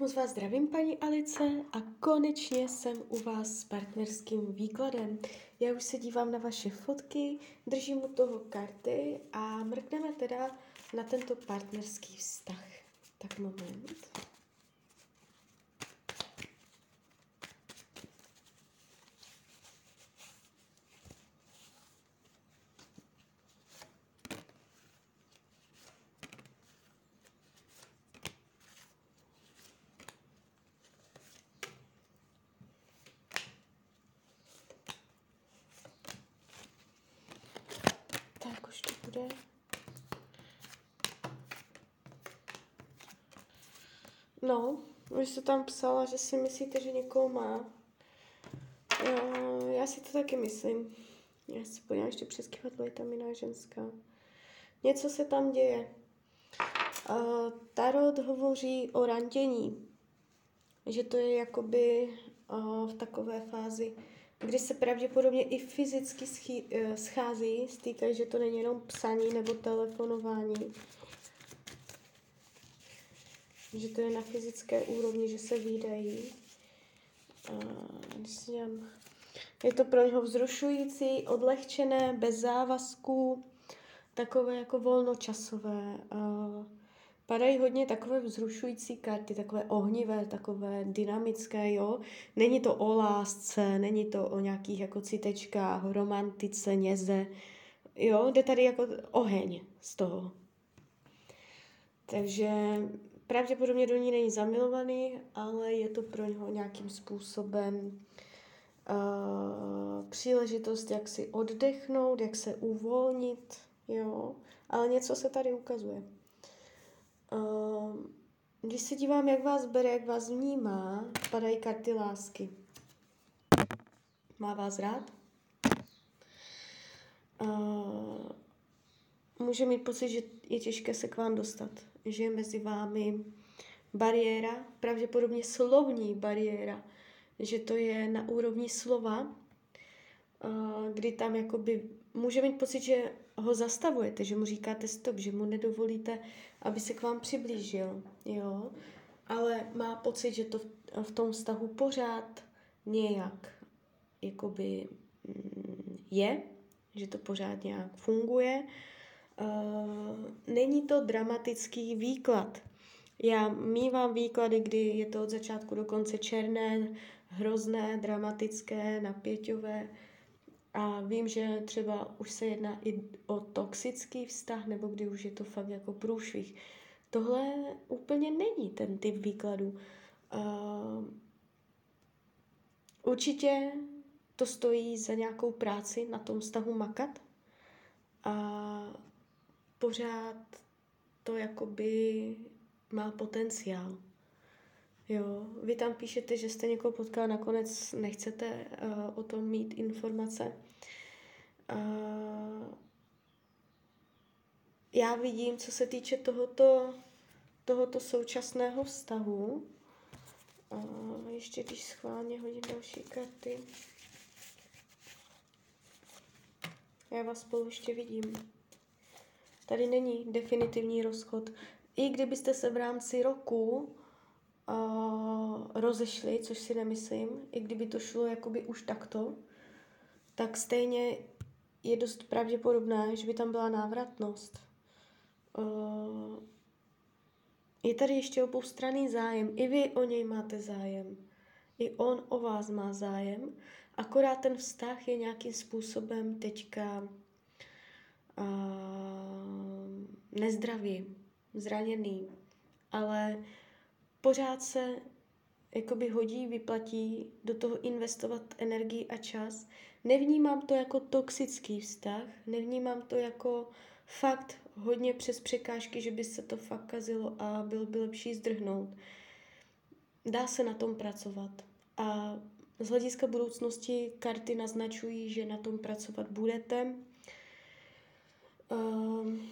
Moc vás zdravím, paní Alice, a konečně jsem u vás s partnerským výkladem. Já už se dívám na vaše fotky, držím u toho karty a mrkneme teda na tento partnerský vztah. Tak moment. Bude. No, vy jste tam psala, že si myslíte, že někoho má. Já si to taky myslím. Já si podívám ještě přes kývadlo, je tam jiná ženská. Něco se tam děje. Uh, Tarot hovoří o randění, že to je jakoby uh, v takové fázi kdy se pravděpodobně i fyzicky schý, eh, schází, stýkají, že to není jenom psaní nebo telefonování, že to je na fyzické úrovni, že se výdají. Je to pro něho vzrušující, odlehčené, bez závazků, takové jako volnočasové. Padají hodně takové vzrušující karty, takové ohnivé, takové dynamické, jo. Není to o lásce, není to o nějakých jako citečkách, romantice, něze, jo. Jde tady jako oheň z toho. Takže pravděpodobně do ní není zamilovaný, ale je to pro něho nějakým způsobem uh, příležitost, jak si oddechnout, jak se uvolnit, jo. Ale něco se tady ukazuje. Ehm, když se dívám, jak vás bere, jak vás vnímá, padají karty lásky. Má vás rád? Uh, může mít pocit, že je těžké se k vám dostat, že je mezi vámi bariéra, pravděpodobně slovní bariéra, že to je na úrovni slova, kdy tam jakoby může mít pocit, že ho zastavujete, že mu říkáte stop, že mu nedovolíte, aby se k vám přiblížil, jo. Ale má pocit, že to v, v tom vztahu pořád nějak jakoby mm, je, že to pořád nějak funguje. Není to dramatický výklad. Já mývám výklady, kdy je to od začátku do konce černé, hrozné, dramatické, napěťové, a vím, že třeba už se jedná i o toxický vztah, nebo kdy už je to fakt jako průšvih. Tohle úplně není ten typ výkladu. Uh, určitě to stojí za nějakou práci na tom vztahu makat a pořád to jakoby má potenciál. Jo, vy tam píšete, že jste někoho potkal, nakonec nechcete uh, o tom mít informace. Uh, já vidím, co se týče tohoto, tohoto současného vztahu, uh, ještě když schválně hodím další karty, já vás spolu ještě vidím. Tady není definitivní rozchod. I kdybyste se v rámci roku rozešli, což si nemyslím, i kdyby to šlo jakoby už takto, tak stejně je dost pravděpodobné, že by tam byla návratnost. Je tady ještě oboustranný zájem. I vy o něj máte zájem. I on o vás má zájem. Akorát ten vztah je nějakým způsobem teďka nezdravý, zraněný. Ale pořád se jakoby hodí, vyplatí do toho investovat energii a čas. Nevnímám to jako toxický vztah, nevnímám to jako fakt hodně přes překážky, že by se to fakt kazilo a bylo by lepší zdrhnout. Dá se na tom pracovat. A z hlediska budoucnosti karty naznačují, že na tom pracovat budete. Um,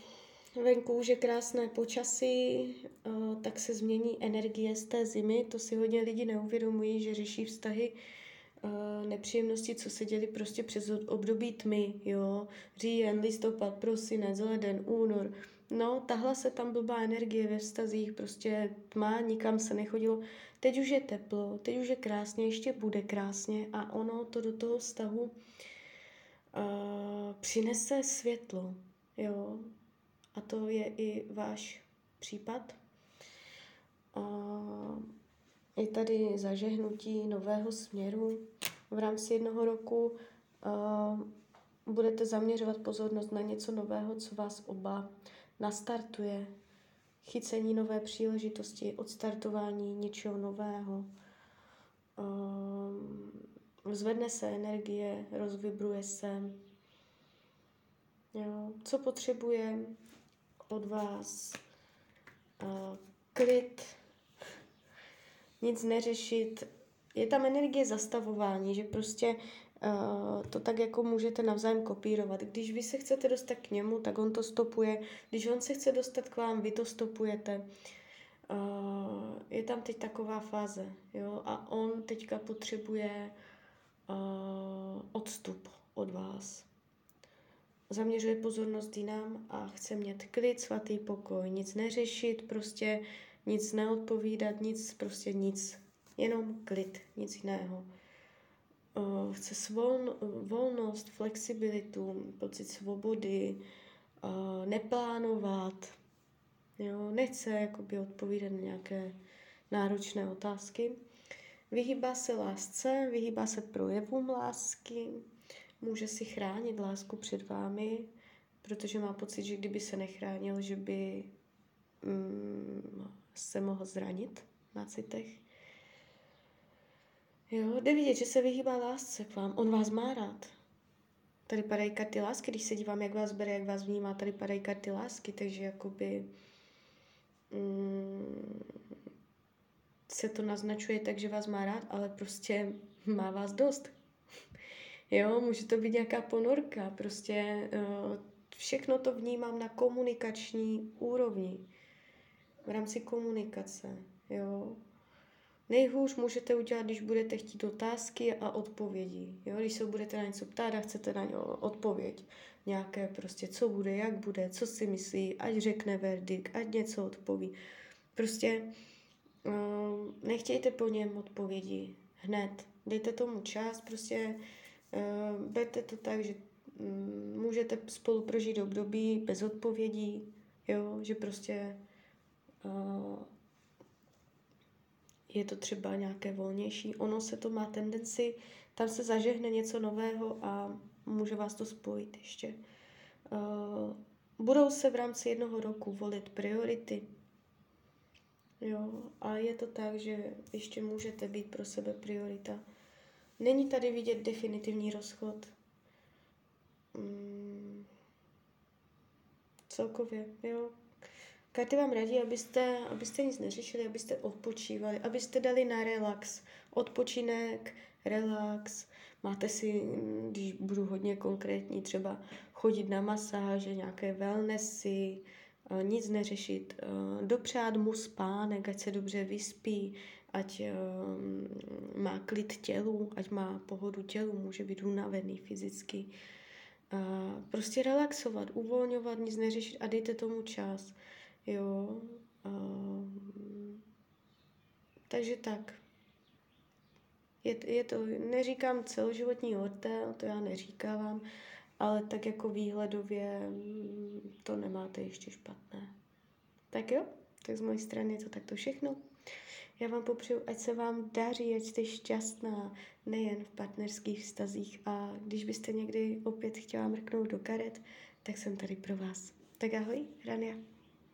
venku už je krásné počasí, eh, tak se změní energie z té zimy. To si hodně lidi neuvědomují, že řeší vztahy eh, nepříjemnosti, co se děli prostě přes období tmy, jo. Říjen, listopad, prosinec, leden, únor. No, tahla se tam blbá energie ve vztazích, prostě tma, nikam se nechodilo. Teď už je teplo, teď už je krásně, ještě bude krásně a ono to do toho vztahu uh, přinese světlo, jo. A to je i váš případ. Uh, je tady zažehnutí nového směru v rámci jednoho roku. Budete zaměřovat pozornost na něco nového, co vás oba nastartuje. Chycení nové příležitosti, odstartování něčeho nového. Zvedne se energie, rozvibruje se. Jo. Co potřebuje od vás? Uh, klid, nic neřešit. Je tam energie zastavování, že prostě uh, to tak jako můžete navzájem kopírovat. Když vy se chcete dostat k němu, tak on to stopuje. Když on se chce dostat k vám, vy to stopujete. Uh, je tam teď taková fáze, jo, a on teďka potřebuje uh, odstup od vás. Zaměřuje pozornost jinam a chce mít klid, svatý pokoj, nic neřešit, prostě nic neodpovídat, nic, prostě nic. Jenom klid, nic jiného. Uh, chce svol, volnost, flexibilitu, pocit svobody, uh, neplánovat, jo, nechce jakoby odpovídat na nějaké náročné otázky. Vyhýbá se lásce, vyhýbá se projevům lásky, může si chránit lásku před vámi, protože má pocit, že kdyby se nechránil, že by mm, se mohl zranit na citech. Jo, jde vidět, že se vyhýbá lásce k vám. On vás má rád. Tady padají karty lásky, když se dívám, jak vás bere, jak vás vnímá, tady padají karty lásky, takže jakoby mm, se to naznačuje tak, že vás má rád, ale prostě má vás dost. Jo, může to být nějaká ponorka, prostě uh, všechno to vnímám na komunikační úrovni v rámci komunikace, jo. Nejhůř můžete udělat, když budete chtít otázky a odpovědi. Jo? Když se budete na něco ptát a chcete na ně odpověď. Nějaké prostě, co bude, jak bude, co si myslí, ať řekne verdikt, ať něco odpoví. Prostě uh, nechtějte po něm odpovědi hned. Dejte tomu čas, prostě berte to tak, že um, můžete spolu prožít období bez odpovědí, jo? že prostě je to třeba nějaké volnější. Ono se to má tendenci, tam se zažehne něco nového a může vás to spojit ještě. Budou se v rámci jednoho roku volit priority. Jo, a je to tak, že ještě můžete být pro sebe priorita. Není tady vidět definitivní rozchod. Hmm. Celkově, jo, Karty vám radí, abyste, abyste nic neřešili, abyste odpočívali, abyste dali na relax. Odpočinek, relax. Máte si, když budu hodně konkrétní, třeba chodit na masáže, nějaké wellnessy, nic neřešit, dopřát mu spánek, ať se dobře vyspí, ať má klid tělu, ať má pohodu tělu, může být unavený fyzicky. Prostě relaxovat, uvolňovat, nic neřešit a dejte tomu čas. Jo. Um, takže tak. Je, je to, neříkám celoživotní hotel, to já neříkávám, ale tak jako výhledově mm, to nemáte ještě špatné. Tak jo, tak z mojej strany je to takto všechno. Já vám popřeju, ať se vám daří, ať jste šťastná, nejen v partnerských vztazích. A když byste někdy opět chtěla mrknout do karet, tak jsem tady pro vás. Tak ahoj, Rania.